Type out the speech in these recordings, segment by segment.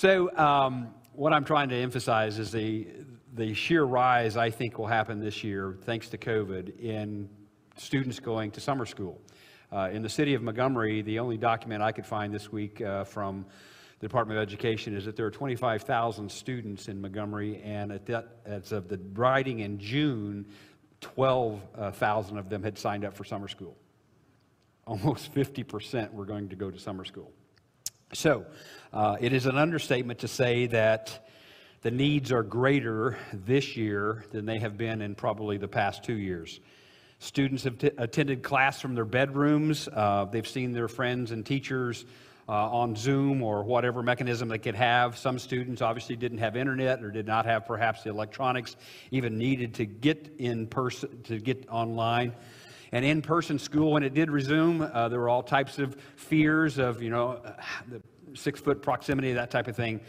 So, um, what I'm trying to emphasize is the, the sheer rise I think will happen this year, thanks to COVID, in students going to summer school. Uh, in the city of Montgomery, the only document I could find this week uh, from the Department of Education is that there are 25,000 students in Montgomery, and at that, as of the writing in June, 12,000 of them had signed up for summer school. Almost 50% were going to go to summer school. So, uh, it is an understatement to say that the needs are greater this year than they have been in probably the past two years. Students have t- attended class from their bedrooms. Uh, they've seen their friends and teachers uh, on Zoom or whatever mechanism they could have. Some students obviously didn't have internet or did not have perhaps the electronics even needed to get in person, to get online. And in person school, when it did resume, uh, there were all types of fears of, you know, the six foot proximity, that type of thing.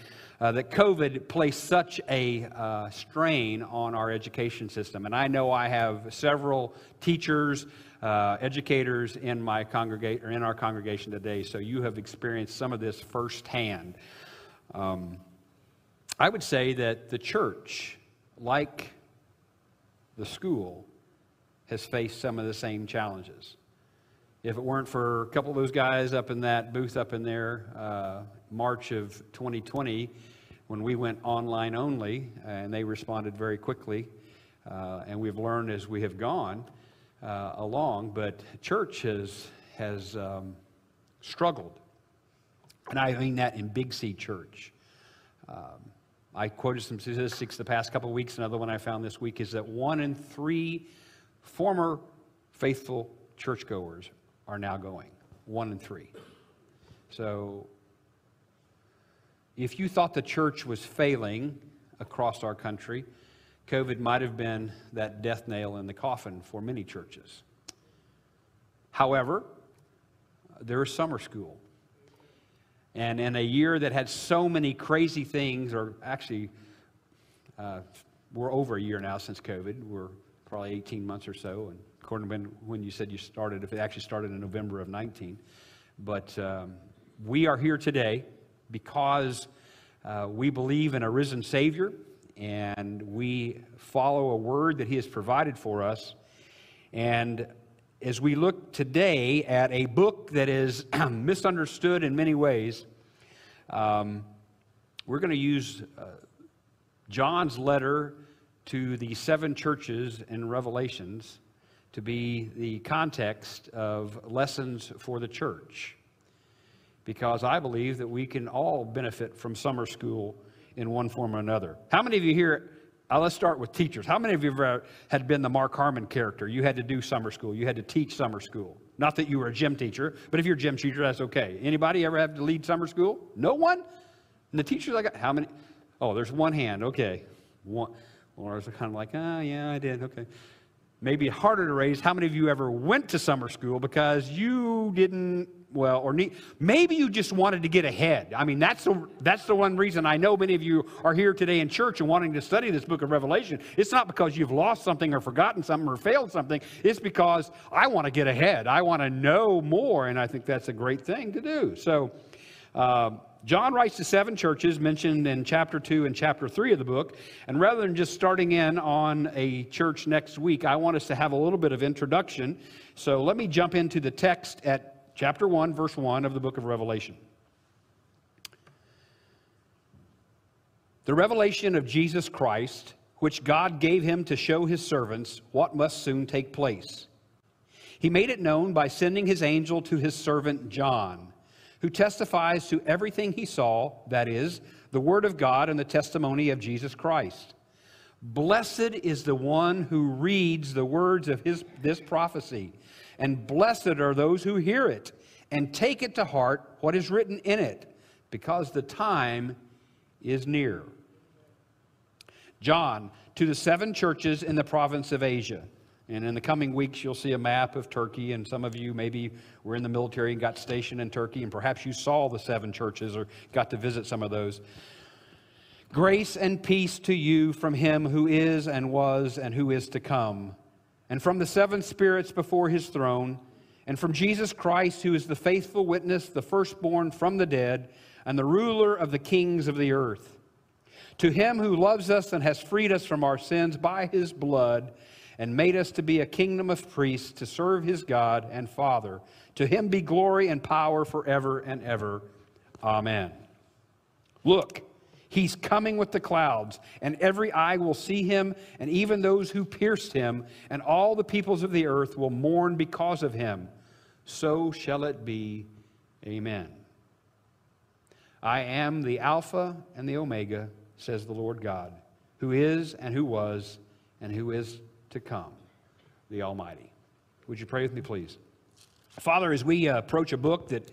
Uh, that COVID placed such a uh, strain on our education system. And I know I have several teachers, uh, educators in my congregate or in our congregation today, so you have experienced some of this firsthand. Um, I would say that the church, like the school, has faced some of the same challenges. If it weren't for a couple of those guys up in that booth up in there, uh, March of 2020, when we went online only, and they responded very quickly, uh, and we've learned as we have gone uh, along, but church has, has um, struggled. And I mean that in Big C Church. Um, I quoted some statistics the past couple of weeks. Another one I found this week is that one in three former faithful churchgoers are now going. One in three. So if you thought the church was failing across our country, COVID might have been that death nail in the coffin for many churches. However, there is summer school. And in a year that had so many crazy things, or actually, uh, we're over a year now since COVID. We're probably 18 months or so. And according to when, when you said you started, if it actually started in November of 19. But um, we are here today because uh, we believe in a risen Savior and we follow a word that He has provided for us. And as we look today at a book that is misunderstood in many ways, um, we're going to use uh, John's letter to the seven churches in Revelations to be the context of lessons for the church. Because I believe that we can all benefit from summer school in one form or another. How many of you here, uh, let's start with teachers. How many of you ever had been the Mark Harmon character? You had to do summer school, you had to teach summer school. Not that you were a gym teacher, but if you're a gym teacher, that's okay. Anybody ever have to lead summer school? No one? And the teachers I got, how many? Oh, there's one hand, okay. One. Or is it kind of like, oh, yeah, I did, okay. Maybe harder to raise. How many of you ever went to summer school because you didn't, well, or need, maybe you just wanted to get ahead? I mean, that's the, that's the one reason I know many of you are here today in church and wanting to study this book of Revelation. It's not because you've lost something or forgotten something or failed something. It's because I want to get ahead. I want to know more, and I think that's a great thing to do. So, uh, John writes to seven churches mentioned in chapter 2 and chapter 3 of the book. And rather than just starting in on a church next week, I want us to have a little bit of introduction. So let me jump into the text at chapter 1, verse 1 of the book of Revelation. The revelation of Jesus Christ, which God gave him to show his servants what must soon take place. He made it known by sending his angel to his servant John who testifies to everything he saw, that is, the Word of God and the testimony of Jesus Christ. Blessed is the one who reads the words of his, this prophecy, and blessed are those who hear it and take it to heart what is written in it, because the time is near. John, to the seven churches in the province of Asia. And in the coming weeks, you'll see a map of Turkey, and some of you maybe were in the military and got stationed in Turkey, and perhaps you saw the seven churches or got to visit some of those. Grace and peace to you from him who is and was and who is to come, and from the seven spirits before his throne, and from Jesus Christ, who is the faithful witness, the firstborn from the dead and the ruler of the kings of the earth. To him who loves us and has freed us from our sins by his blood and made us to be a kingdom of priests to serve his God and Father. To him be glory and power forever and ever. Amen. Look, he's coming with the clouds, and every eye will see him, and even those who pierced him, and all the peoples of the earth will mourn because of him. So shall it be. Amen. I am the Alpha and the Omega, says the Lord God, who is and who was and who is to come, the Almighty. Would you pray with me, please? Father, as we uh, approach a book that,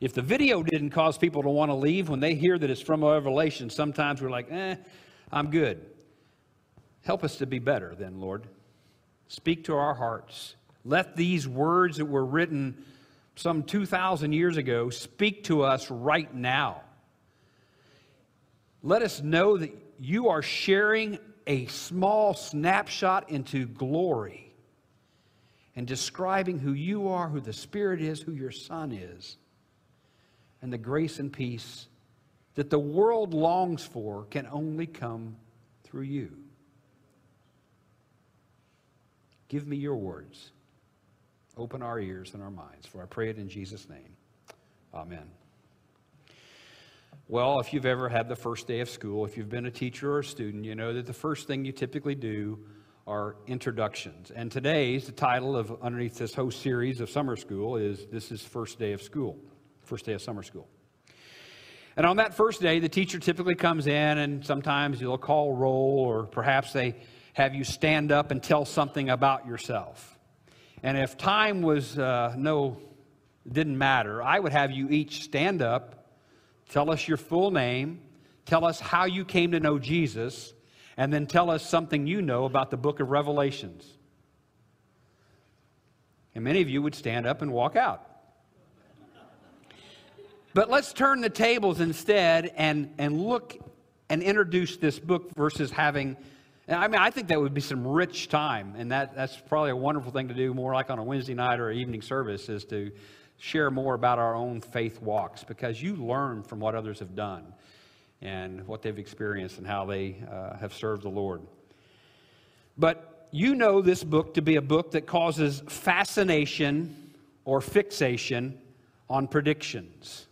if the video didn't cause people to want to leave when they hear that it's from Revelation, sometimes we're like, eh, I'm good. Help us to be better then, Lord. Speak to our hearts. Let these words that were written some 2,000 years ago speak to us right now. Let us know that you are sharing a small snapshot into glory and describing who you are, who the Spirit is, who your Son is, and the grace and peace that the world longs for can only come through you. Give me your words. Open our ears and our minds, for I pray it in Jesus' name. Amen. Well, if you've ever had the first day of school, if you've been a teacher or a student, you know that the first thing you typically do are introductions. And today's the title of underneath this whole series of summer school is this is first day of school, first day of summer school. And on that first day, the teacher typically comes in and sometimes you'll call roll or perhaps they have you stand up and tell something about yourself. And if time was uh, no, didn't matter, I would have you each stand up Tell us your full name. Tell us how you came to know Jesus. And then tell us something you know about the book of Revelations. And many of you would stand up and walk out. But let's turn the tables instead and, and look and introduce this book versus having. I mean, I think that would be some rich time, and that, that's probably a wonderful thing to do, more like on a Wednesday night or evening service, is to share more about our own faith walks because you learn from what others have done and what they've experienced and how they uh, have served the Lord. But you know this book to be a book that causes fascination or fixation on predictions.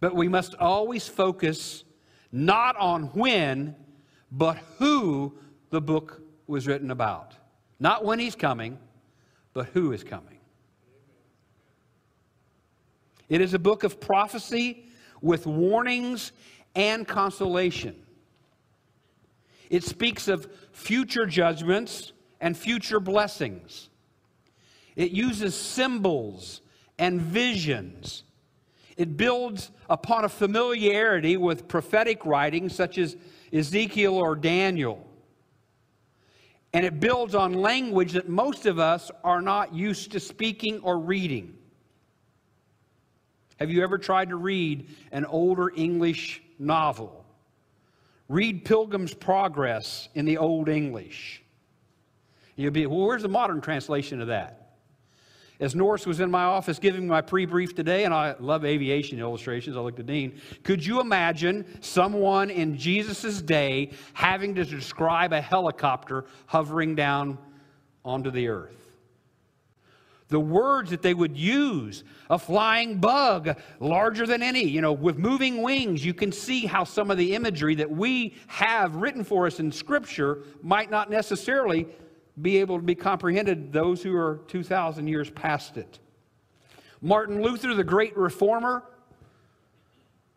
But we must always focus not on when, but who the book was written about. Not when he's coming, but who is coming. It is a book of prophecy with warnings and consolation. It speaks of future judgments and future blessings. It uses symbols and visions. It builds upon a familiarity with prophetic writings such as Ezekiel or Daniel. And it builds on language that most of us are not used to speaking or reading. Have you ever tried to read an older English novel? Read Pilgrim's Progress in the Old English. You'll be, well, where's the modern translation of that? As Norris was in my office giving my pre brief today, and I love aviation illustrations, I looked at Dean. Could you imagine someone in Jesus' day having to describe a helicopter hovering down onto the earth? The words that they would use a flying bug larger than any you know with moving wings you can see how some of the imagery that we have written for us in scripture might not necessarily be able to be comprehended those who are 2000 years past it. Martin luther the great reformer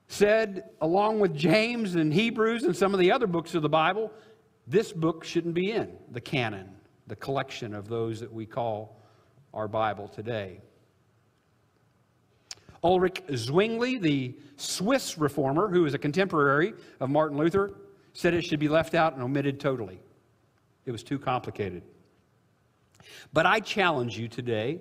said along with james and hebrews and some of the other books of the bible this book shouldn't be in the canon the collection of those that we call our Bible today. Ulrich Zwingli, the Swiss reformer, who was a contemporary of Martin Luther, said it should be left out and omitted totally. It was too complicated. But I challenge you today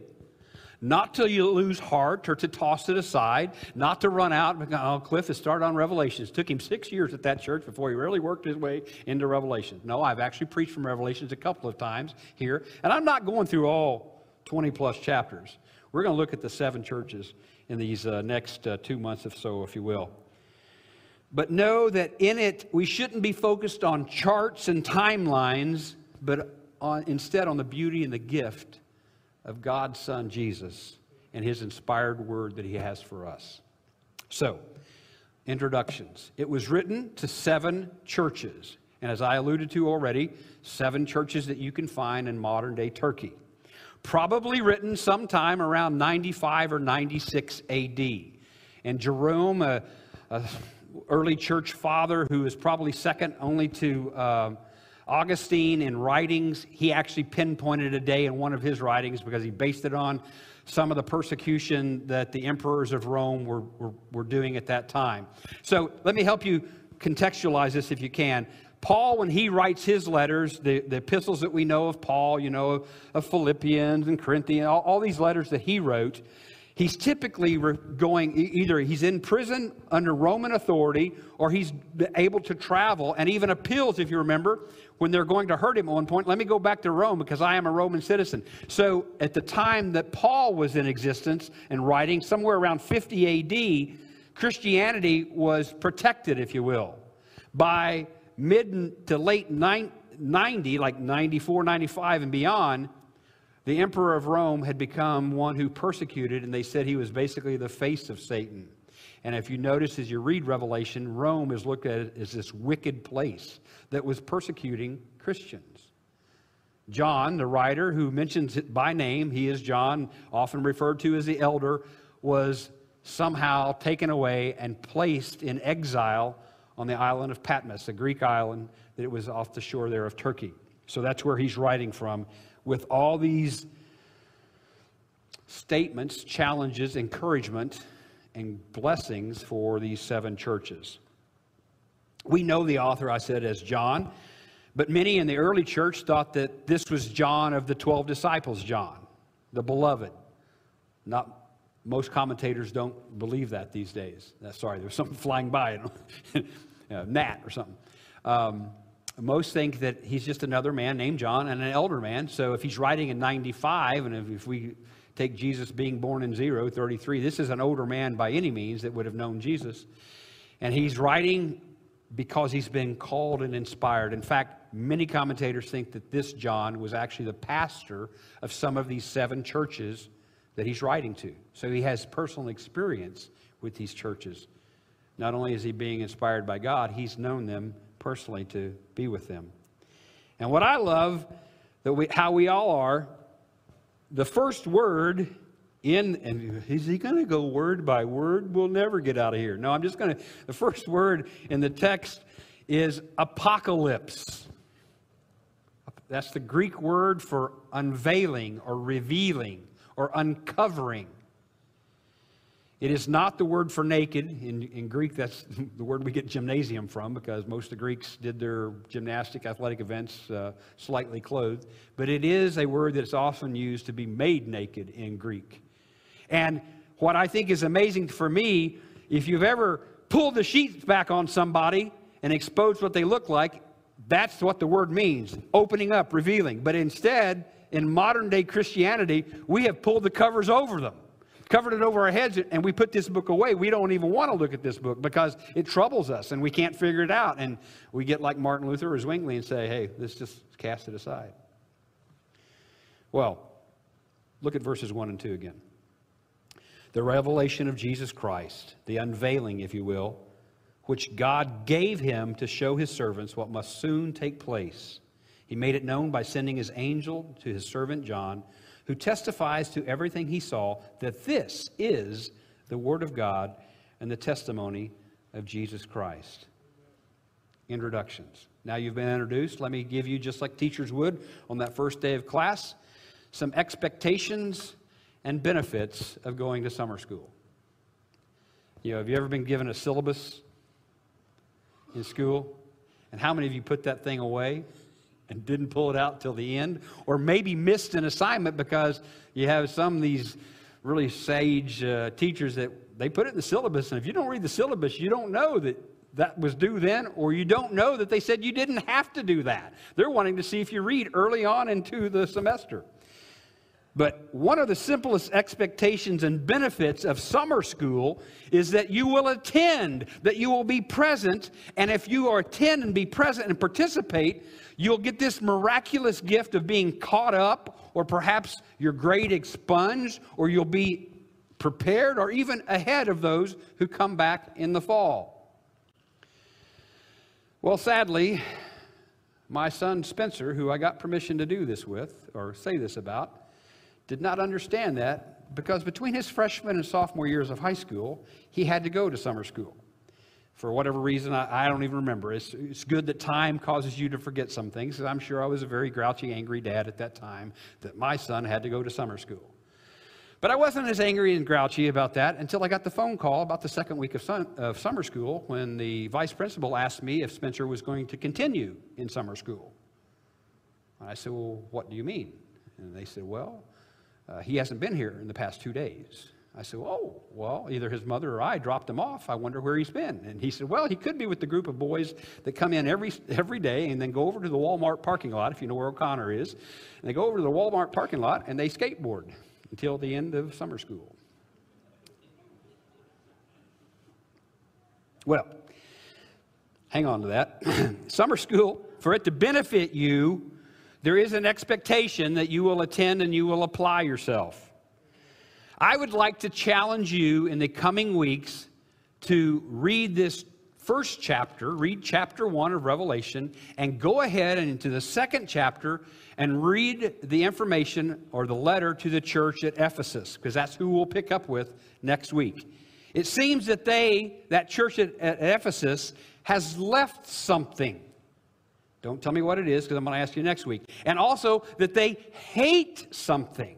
not to lose heart or to toss it aside, not to run out oh, Cliff has started on Revelations. It took him six years at that church before he really worked his way into Revelation. No, I've actually preached from Revelations a couple of times here, and I'm not going through all 20 plus chapters. We're going to look at the seven churches in these uh, next uh, two months or so, if you will. But know that in it, we shouldn't be focused on charts and timelines, but on, instead on the beauty and the gift of God's Son, Jesus, and his inspired word that he has for us. So, introductions. It was written to seven churches. And as I alluded to already, seven churches that you can find in modern day Turkey. Probably written sometime around 95 or 96 AD. And Jerome, a, a early church father who is probably second only to uh, Augustine in writings, he actually pinpointed a day in one of his writings because he based it on some of the persecution that the emperors of Rome were, were, were doing at that time. So let me help you contextualize this if you can. Paul, when he writes his letters, the, the epistles that we know of Paul, you know, of Philippians and Corinthians, all, all these letters that he wrote, he's typically going either he's in prison under Roman authority or he's able to travel and even appeals, if you remember, when they're going to hurt him at one point. Let me go back to Rome because I am a Roman citizen. So at the time that Paul was in existence and writing, somewhere around 50 AD, Christianity was protected, if you will, by mid to late 90, like 94, 95, and beyond, the emperor of Rome had become one who persecuted, and they said he was basically the face of Satan. And if you notice as you read Revelation, Rome is looked at as this wicked place that was persecuting Christians. John, the writer who mentions it by name, he is John, often referred to as the elder, was somehow taken away and placed in exile on the island of Patmos, a Greek island that was off the shore there of Turkey. So that's where he's writing from with all these statements, challenges, encouragement, and blessings for these seven churches. We know the author, I said, as John, but many in the early church thought that this was John of the 12 disciples, John, the beloved. Not most commentators don't believe that these days. Sorry, there's something flying by, know, gnat or something. Um, most think that he's just another man named John and an elder man. So if he's writing in 95, and if, if we take Jesus being born in 0, 33, this is an older man by any means that would have known Jesus. And he's writing because he's been called and inspired. In fact, many commentators think that this John was actually the pastor of some of these seven churches that he's writing to. So he has personal experience with these churches. Not only is he being inspired by God, he's known them personally to be with them. And what I love that we, how we all are, the first word in, and is he going to go word by word? We'll never get out of here. No, I'm just going to, the first word in the text is apocalypse. That's the Greek word for unveiling or revealing or uncovering. It is not the word for naked. In, in Greek, that's the word we get gymnasium from because most of the Greeks did their gymnastic athletic events uh, slightly clothed. But it is a word that's often used to be made naked in Greek. And what I think is amazing for me, if you've ever pulled the sheets back on somebody and exposed what they look like, that's what the word means opening up, revealing. But instead, in modern day Christianity, we have pulled the covers over them covered it over our heads, and we put this book away. We don't even want to look at this book because it troubles us and we can't figure it out. And we get like Martin Luther or Zwingli and say, hey, let's just cast it aside. Well, look at verses 1 and 2 again. The revelation of Jesus Christ, the unveiling, if you will, which God gave him to show his servants what must soon take place. He made it known by sending his angel to his servant John who testifies to everything he saw that this is the Word of God and the testimony of Jesus Christ. Introductions. Now you've been introduced. Let me give you, just like teachers would on that first day of class, some expectations and benefits of going to summer school. You know, have you ever been given a syllabus in school? And how many of you put that thing away? And didn't pull it out till the end, or maybe missed an assignment because you have some of these really sage uh, teachers that they put it in the syllabus, and if you don't read the syllabus, you don't know that that was due then, or you don't know that they said you didn't have to do that. They're wanting to see if you read early on into the semester. But one of the simplest expectations and benefits of summer school is that you will attend, that you will be present, and if you are attend and be present and participate, you'll get this miraculous gift of being caught up, or perhaps your grade expunged, or you'll be prepared or even ahead of those who come back in the fall. Well, sadly, my son Spencer, who I got permission to do this with or say this about, did not understand that because between his freshman and sophomore years of high school, he had to go to summer school. For whatever reason, I, I don't even remember. It's, it's good that time causes you to forget some things, I'm sure I was a very grouchy, angry dad at that time that my son had to go to summer school. But I wasn't as angry and grouchy about that until I got the phone call about the second week of, sun, of, summer school when the vice principal asked me if Spencer was going to continue in summer school. And I said, Well, what do you mean? And they said, Well, uh, he hasn't been here in the past two days. I said, Oh, well, either his mother or I dropped him off. I wonder where he's been. And he said, Well, he could be with the group of boys that come in every, every day and then go over to the Walmart parking lot, if you know where O'Connor is. And they go over to the Walmart parking lot and they skateboard until the end of summer school. Well, hang on to that. summer school, for it to benefit you, there is an expectation that you will attend and you will apply yourself. I would like to challenge you in the coming weeks to read this first chapter, read chapter one of Revelation, and go ahead and into the second chapter and read the information or the letter to the church at Ephesus, because that's who we'll pick up with next week. It seems that they, that church at, at Ephesus, has left something. Don't tell me what it is because I'm going to ask you next week. And also that they hate something.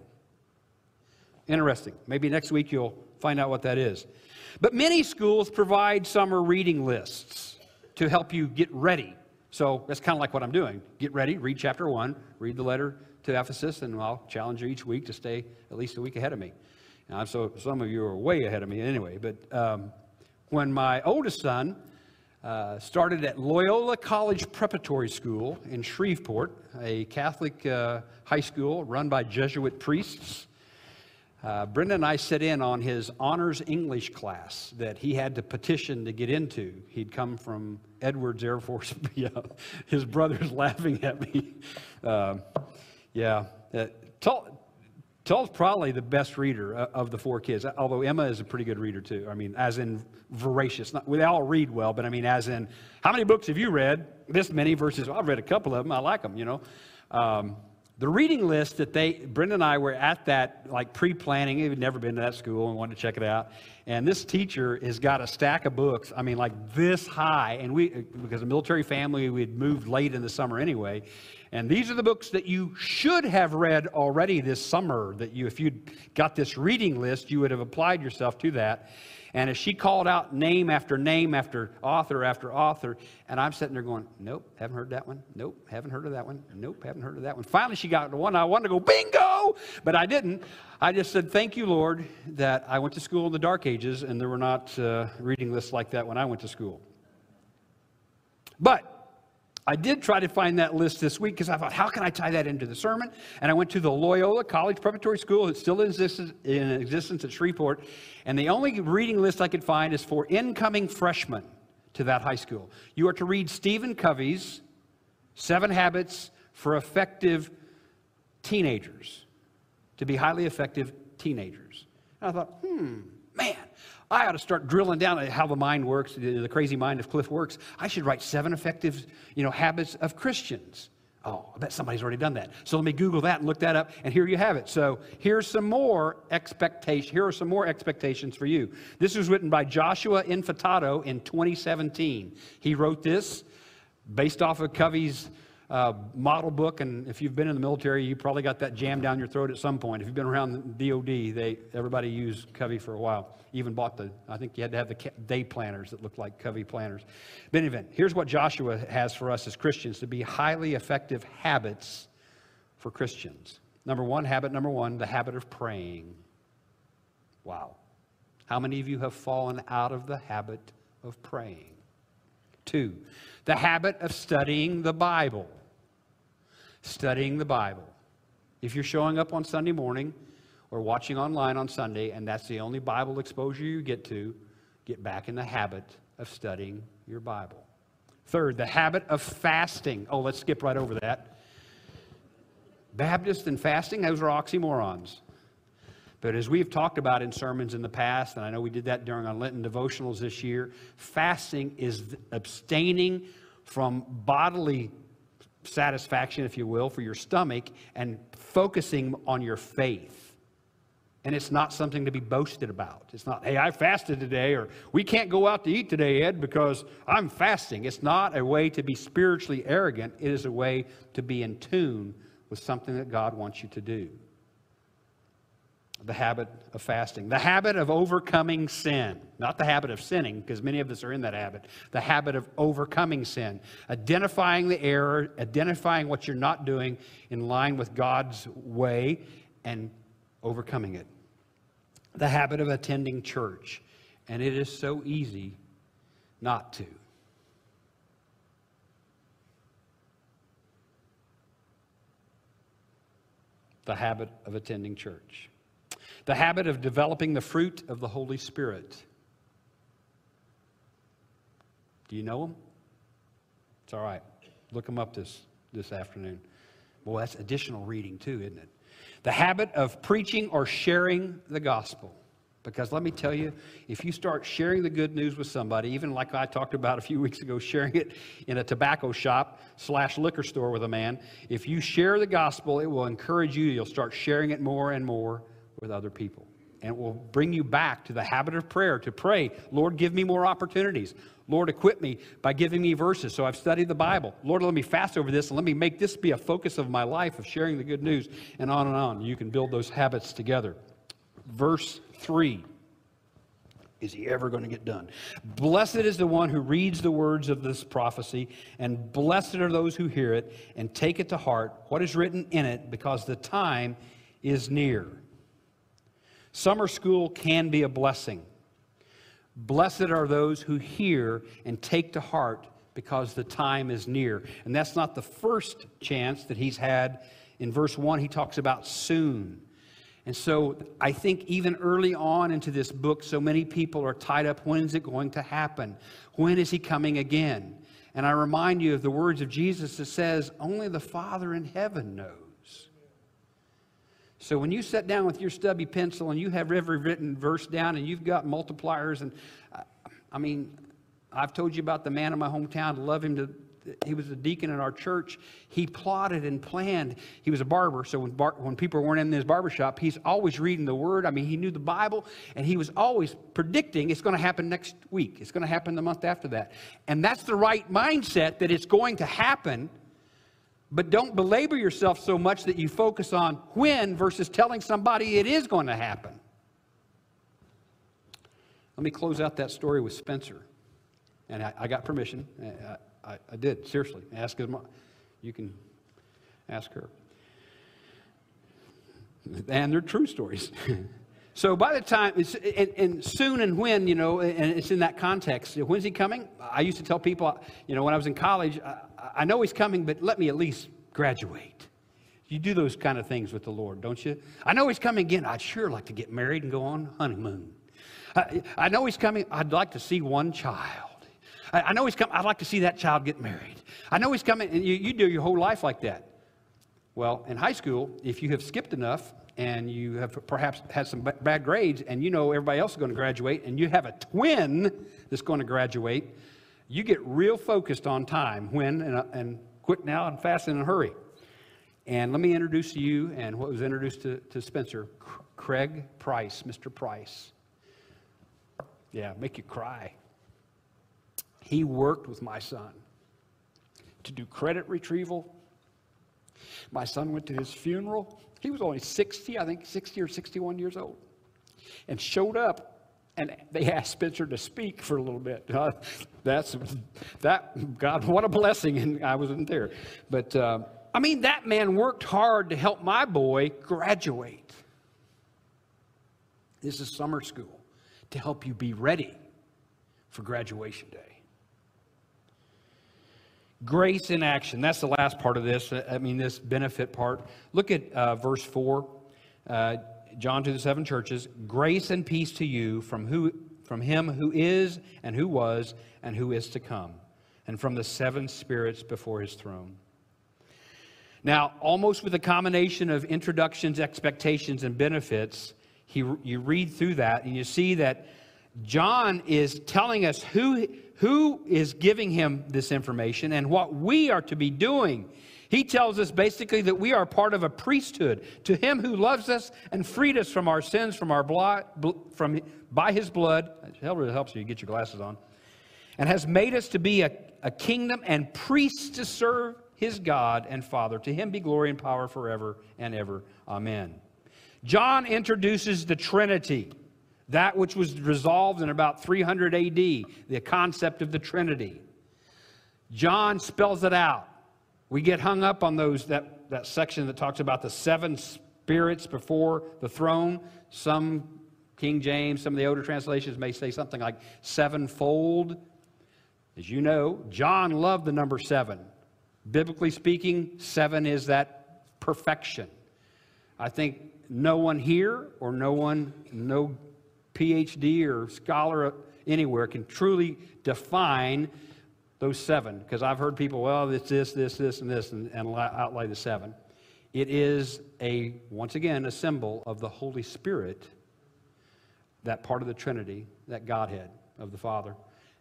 Interesting. Maybe next week you'll find out what that is. But many schools provide summer reading lists to help you get ready. So that's kind of like what I'm doing. Get ready, read chapter one, read the letter to Ephesus, and I'll challenge you each week to stay at least a week ahead of me. Now, so some of you are way ahead of me anyway. But um, when my oldest son uh, started at Loyola College Preparatory School in Shreveport, a Catholic uh, high school run by Jesuit priests. Uh, Brenda and I sit in on his honors English class that he had to petition to get into. He'd come from Edwards Air Force. his brother's laughing at me. Um, yeah, uh, Tull's probably the best reader of the four kids, although Emma is a pretty good reader too. I mean, as in voracious. Not, they all read well, but I mean, as in, how many books have you read? This many versus, well, I've read a couple of them. I like them, you know. Um, the reading list that they, Brenda and I were at that, like pre planning, we'd never been to that school and wanted to check it out. And this teacher has got a stack of books, I mean, like this high. And we, because a military family, we had moved late in the summer anyway. And these are the books that you should have read already this summer. That you, if you'd got this reading list, you would have applied yourself to that. And as she called out name after name after author after author, and I'm sitting there going, nope, haven't heard that one. Nope, haven't heard of that one. Nope, haven't heard of that one. Finally, she got the one I wanted to go, bingo! But I didn't. I just said, thank you, Lord, that I went to school in the dark ages and there were not uh, reading lists like that when I went to school. But I did try to find that list this week because I thought, how can I tie that into the sermon? And I went to the Loyola College Preparatory School. It's still in existence, in existence at Shreveport. And the only reading list I could find is for incoming freshmen to that high school. You are to read Stephen Covey's Seven Habits for Effective Teenagers, to be highly effective teenagers. And I thought, hmm, man, I ought to start drilling down at how the mind works, the crazy mind of Cliff works. I should write seven effective, you know, habits of Christians. Oh, I bet somebody's already done that. So let me Google that and look that up, and here you have it. So here's some more expectation. Here are some more expectations for you. This was written by Joshua Infatato in 2017. He wrote this based off of Covey's uh, model book, and if you've been in the military, you probably got that jammed down your throat at some point. If you've been around the DoD, they everybody used Covey for a while. Even bought the, I think you had to have the day planners that looked like Covey planners. But in any event, here's what Joshua has for us as Christians to be highly effective habits for Christians. Number one, habit number one, the habit of praying. Wow. How many of you have fallen out of the habit of praying? Two, the habit of studying the Bible studying the Bible. If you're showing up on Sunday morning or watching online on Sunday and that's the only Bible exposure you get to, get back in the habit of studying your Bible. Third, the habit of fasting. Oh, let's skip right over that. Baptist and fasting, those are oxymorons. But as we've talked about in sermons in the past, and I know we did that during our Lenten devotionals this year, fasting is abstaining from bodily satisfaction, if you will, for your stomach and focusing on your faith. And it's not something to be boasted about. It's not, hey, I fasted today, or we can't go out to eat today, Ed, because I'm fasting. It's not a way to be spiritually arrogant, it is a way to be in tune with something that God wants you to do the habit of fasting, the habit of overcoming sin, not the habit of sinning, because many of us are in that habit, the habit of overcoming sin, identifying the error, identifying what you're not doing in line with God's way, and overcoming it. The habit of attending church, and it is so easy not to. The habit of attending church the habit of developing the fruit of the Holy Spirit. Do you know them? It's all right. Look them up this, this afternoon. Well, that's additional reading, too, isn't it? The habit of preaching or sharing the gospel. Because let me tell you, if you start sharing the good news with somebody, even like I talked about a few weeks ago, sharing it in a tobacco shop slash liquor store with a man, if you share the gospel, it will encourage you. You'll start sharing it more and more with other people. And it will bring you back to the habit of prayer to pray, Lord, give me more opportunities. Lord, equip me by giving me verses. So I've studied the Bible. Lord, let me fast over this and let me make this be a focus of my life of sharing the good news, and on and on. You can build those habits together. Verse 3 Is he ever going to get done? Blessed is the one who reads the words of this prophecy, and blessed are those who hear it and take it to heart, what is written in it, because the time is near. Summer school can be a blessing. Blessed are those who hear and take to heart because the time is near. And that's not the first chance that he's had. In verse 1, he talks about soon. And so I think even early on into this book, so many people are tied up. When is it going to happen? When is he coming again? And I remind you of the words of Jesus that says, Only the Father in heaven knows. So when you sit down with your stubby pencil and you have every written verse down and you've got multipliers, and I mean, I've told you about the man in my hometown. Love him to. He was a deacon in our church. He plotted and planned. He was a barber, so when, bar, when people weren't in his barbershop, he's always reading the Word. I mean, he knew the Bible, and he was always predicting it's going to happen next week. It's going to happen the month after that. And that's the right mindset that it's going to happen but don't belabor yourself so much that you focus on when versus telling somebody it is going to happen. Let me close out that story with Spencer. And I, I got permission. I, I, I, did, seriously. Ask his mom. You can ask her. And they're true stories. so by the time, it's, and, and, soon and when, you know, and it's in that context. When's he coming? I used to tell people, you know, when I was in college, I know he's coming, but let me at least graduate. You do those kind of things with the Lord, don't you? I know he's coming again. I'd sure like to get married and go on honeymoon. I, I know he's coming. I'd like to see one child. I, I, know he's coming. I'd like to see that child get married. I know he's coming. And you, you do your whole life like that. Well, in high school, if you have skipped enough and you have perhaps had some bad grades and you know everybody else is going to graduate and you have a twin that's going to graduate, you get real focused on time, when, and, uh, and quick now and fast and in a hurry. And let me introduce to you and what was introduced to, to Spencer Craig Price, Mr. Price. Yeah, make you cry. He worked with my son to do credit retrieval. My son went to his funeral. He was only 60, I think 60 or 61 years old, and showed up and they asked Spencer to speak for a little bit. Uh, that's that God, what a blessing! And I wasn't there, but uh, I mean that man worked hard to help my boy graduate. This is summer school to help you be ready for graduation day. Grace in action. That's the last part of this. I mean, this benefit part. Look at uh, verse 4. Uh, John to the seven churches. Grace and peace to you from, who, from him who is and who was and who is to come, and from the seven spirits before his throne. Now, almost with a combination of introductions, expectations, and benefits, he, you read through that and you see that John is telling us who, who is giving him this information and what we are to be doing. He tells us basically that we are part of a priesthood to him who loves us and freed us from our sins from our blood, from, by his blood. It really helps you get your glasses on. And has made us to be a, a kingdom and priests to serve his God and Father. To him be glory and power forever and ever. Amen. John introduces the Trinity that which was resolved in about 300 AD, the concept of the Trinity. John spells it out. We get hung up on those that, that section that talks about the seven spirits before the throne. Some King James, some of the older translations may say something like sevenfold. As you know, John loved the number seven. Biblically speaking, seven is that perfection. I think no one here or no one, no PhD or scholar anywhere can truly define those seven, because I've heard people, well, it's this, this, this, and this, and, and outlay the seven. It is a, once again, a symbol of the Holy Spirit, that part of the Trinity, that Godhead of the Father.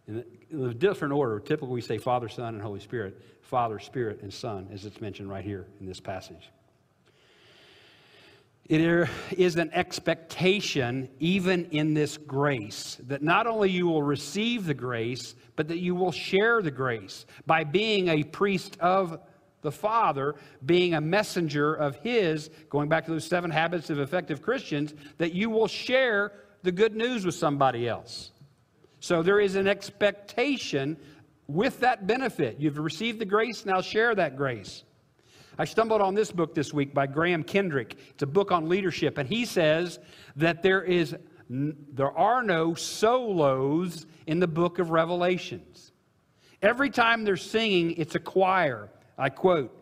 In a different order, typically we say Father, Son, and Holy Spirit. Father, Spirit, and Son, as it's mentioned right here in this passage. It is an expectation, even in this grace, that not only you will receive the grace, but that you will share the grace by being a priest of the Father, being a messenger of His, going back to those seven habits of effective Christians, that you will share the good news with somebody else. So there is an expectation with that benefit. You've received the grace, now share that grace. I stumbled on this book this week by Graham Kendrick. It's a book on leadership, and he says that there is there are no solos in the book of Revelations. Every time they're singing, it's a choir. I quote,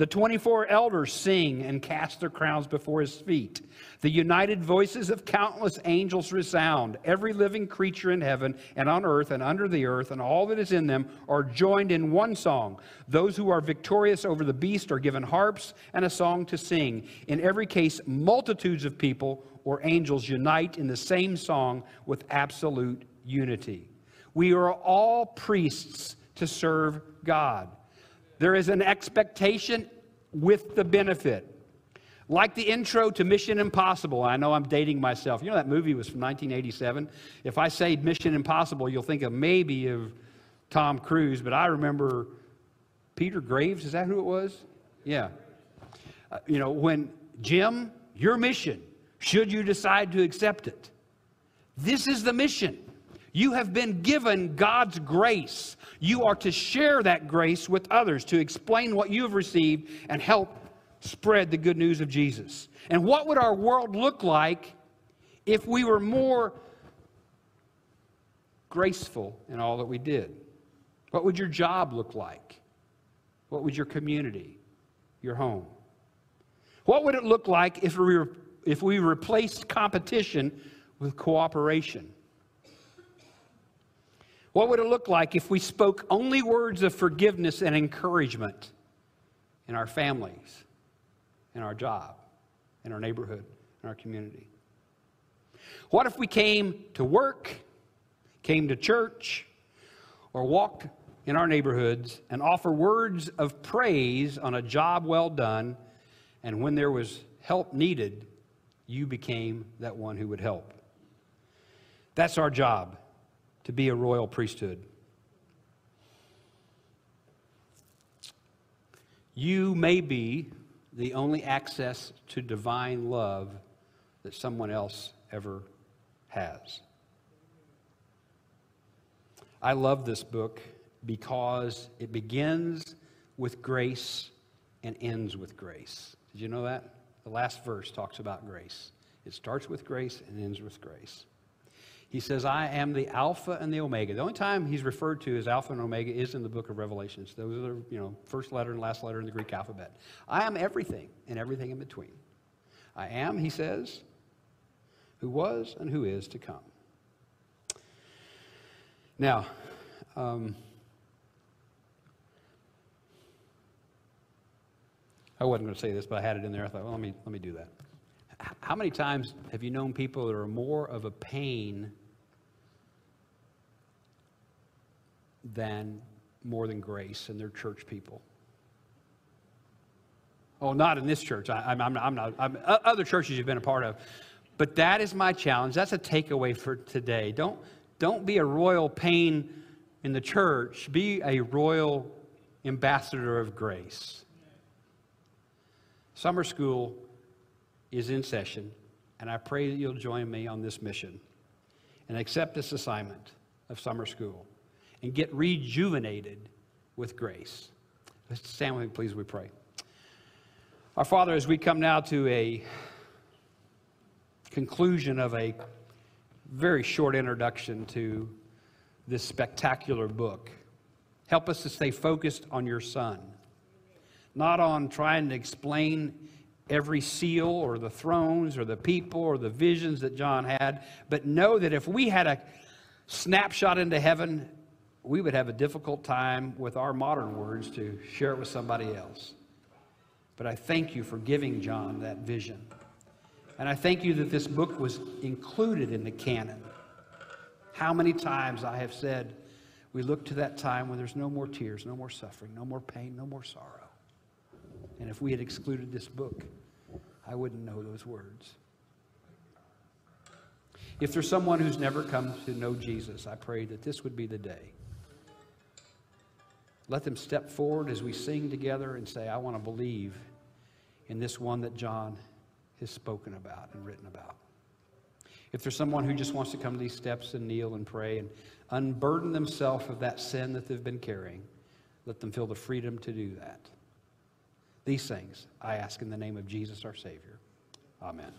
the 24 elders sing and cast their crowns before his feet. The united voices of countless angels resound. Every living creature in heaven and on earth and under the earth and all that is in them are joined in one song. Those who are victorious over the beast are given harps and a song to sing. In every case, multitudes of people or angels unite in the same song with absolute unity. We are all priests to serve God. There is an expectation with the benefit. Like the intro to Mission Impossible, I know I'm dating myself. You know that movie was from 1987? If I say Mission Impossible, you'll think of maybe of Tom Cruise, but I remember Peter Graves, is that who it was? Yeah. Uh, you know, when Jim, your mission, should you decide to accept it, this is the mission. You have been given God's grace. You are to share that grace with others, to explain what you have received and help spread the good news of Jesus. And what would our world look like if we were more graceful in all that we did? What would your job look like? What would your community, your home? What would it look like if we, if we replaced competition with cooperation? What would it look like if we spoke only words of forgiveness and encouragement in our families, in our job, in our neighborhood, in our community? What if we came to work, came to church, or walked in our neighborhoods and offer words of praise on a job well done, and when there was help needed, you became that one who would help? That's our job to be a royal priesthood. You may be the only access to divine love that someone else ever has. I love this book because it begins with grace and ends with grace. Did you know that? The last verse talks about grace. It starts with grace and ends with grace. He says, I am the Alpha and the Omega. The only time he's referred to as Alpha and Omega is in the book of Revelations. Those are you know, first letter and last letter in the Greek alphabet. I am everything and everything in between. I am, he says, who was and who is to come. Now, um, I wasn't going to say this, but I had it in there. I thought, well, let me, let me do that. How many times have you known people that are more of a pain than more than grace and they're church people? Oh, not in this church. I, I'm, I'm, I'm not. I'm, other churches you've been a part of. But that is my challenge. That's a takeaway for today. Don't, don't be a royal pain in the church, be a royal ambassador of grace. Summer school is in session, and I pray that you'll join me on this mission and accept this assignment of summer school and get rejuvenated with grace. Let's stand with me, please, we pray. Our Father, as we come now to a conclusion of a very short introduction to this spectacular book, help us to stay focused on your Son not on trying to explain every seal or the thrones or the people or the visions that John had, but know that if we had a snapshot into heaven, we would have a difficult time with our modern words to share it with somebody else. But I thank you for giving John that vision. And I thank you that this book was included in the canon. How many times I have said, we look to that time when there's no more tears, no more suffering, no more pain, no more sorrow. And if we had excluded this book, I wouldn't know those words. If there's someone who's never come to know Jesus, I pray that this would be the day. Let them step forward as we sing together and say, I want to believe in this one that John has spoken about and written about. If there's someone who just wants to come to these steps and kneel and pray and unburden themselves of that sin that they've been carrying, let them feel the freedom to do that. These things I ask in the name of Jesus our Savior. Amen.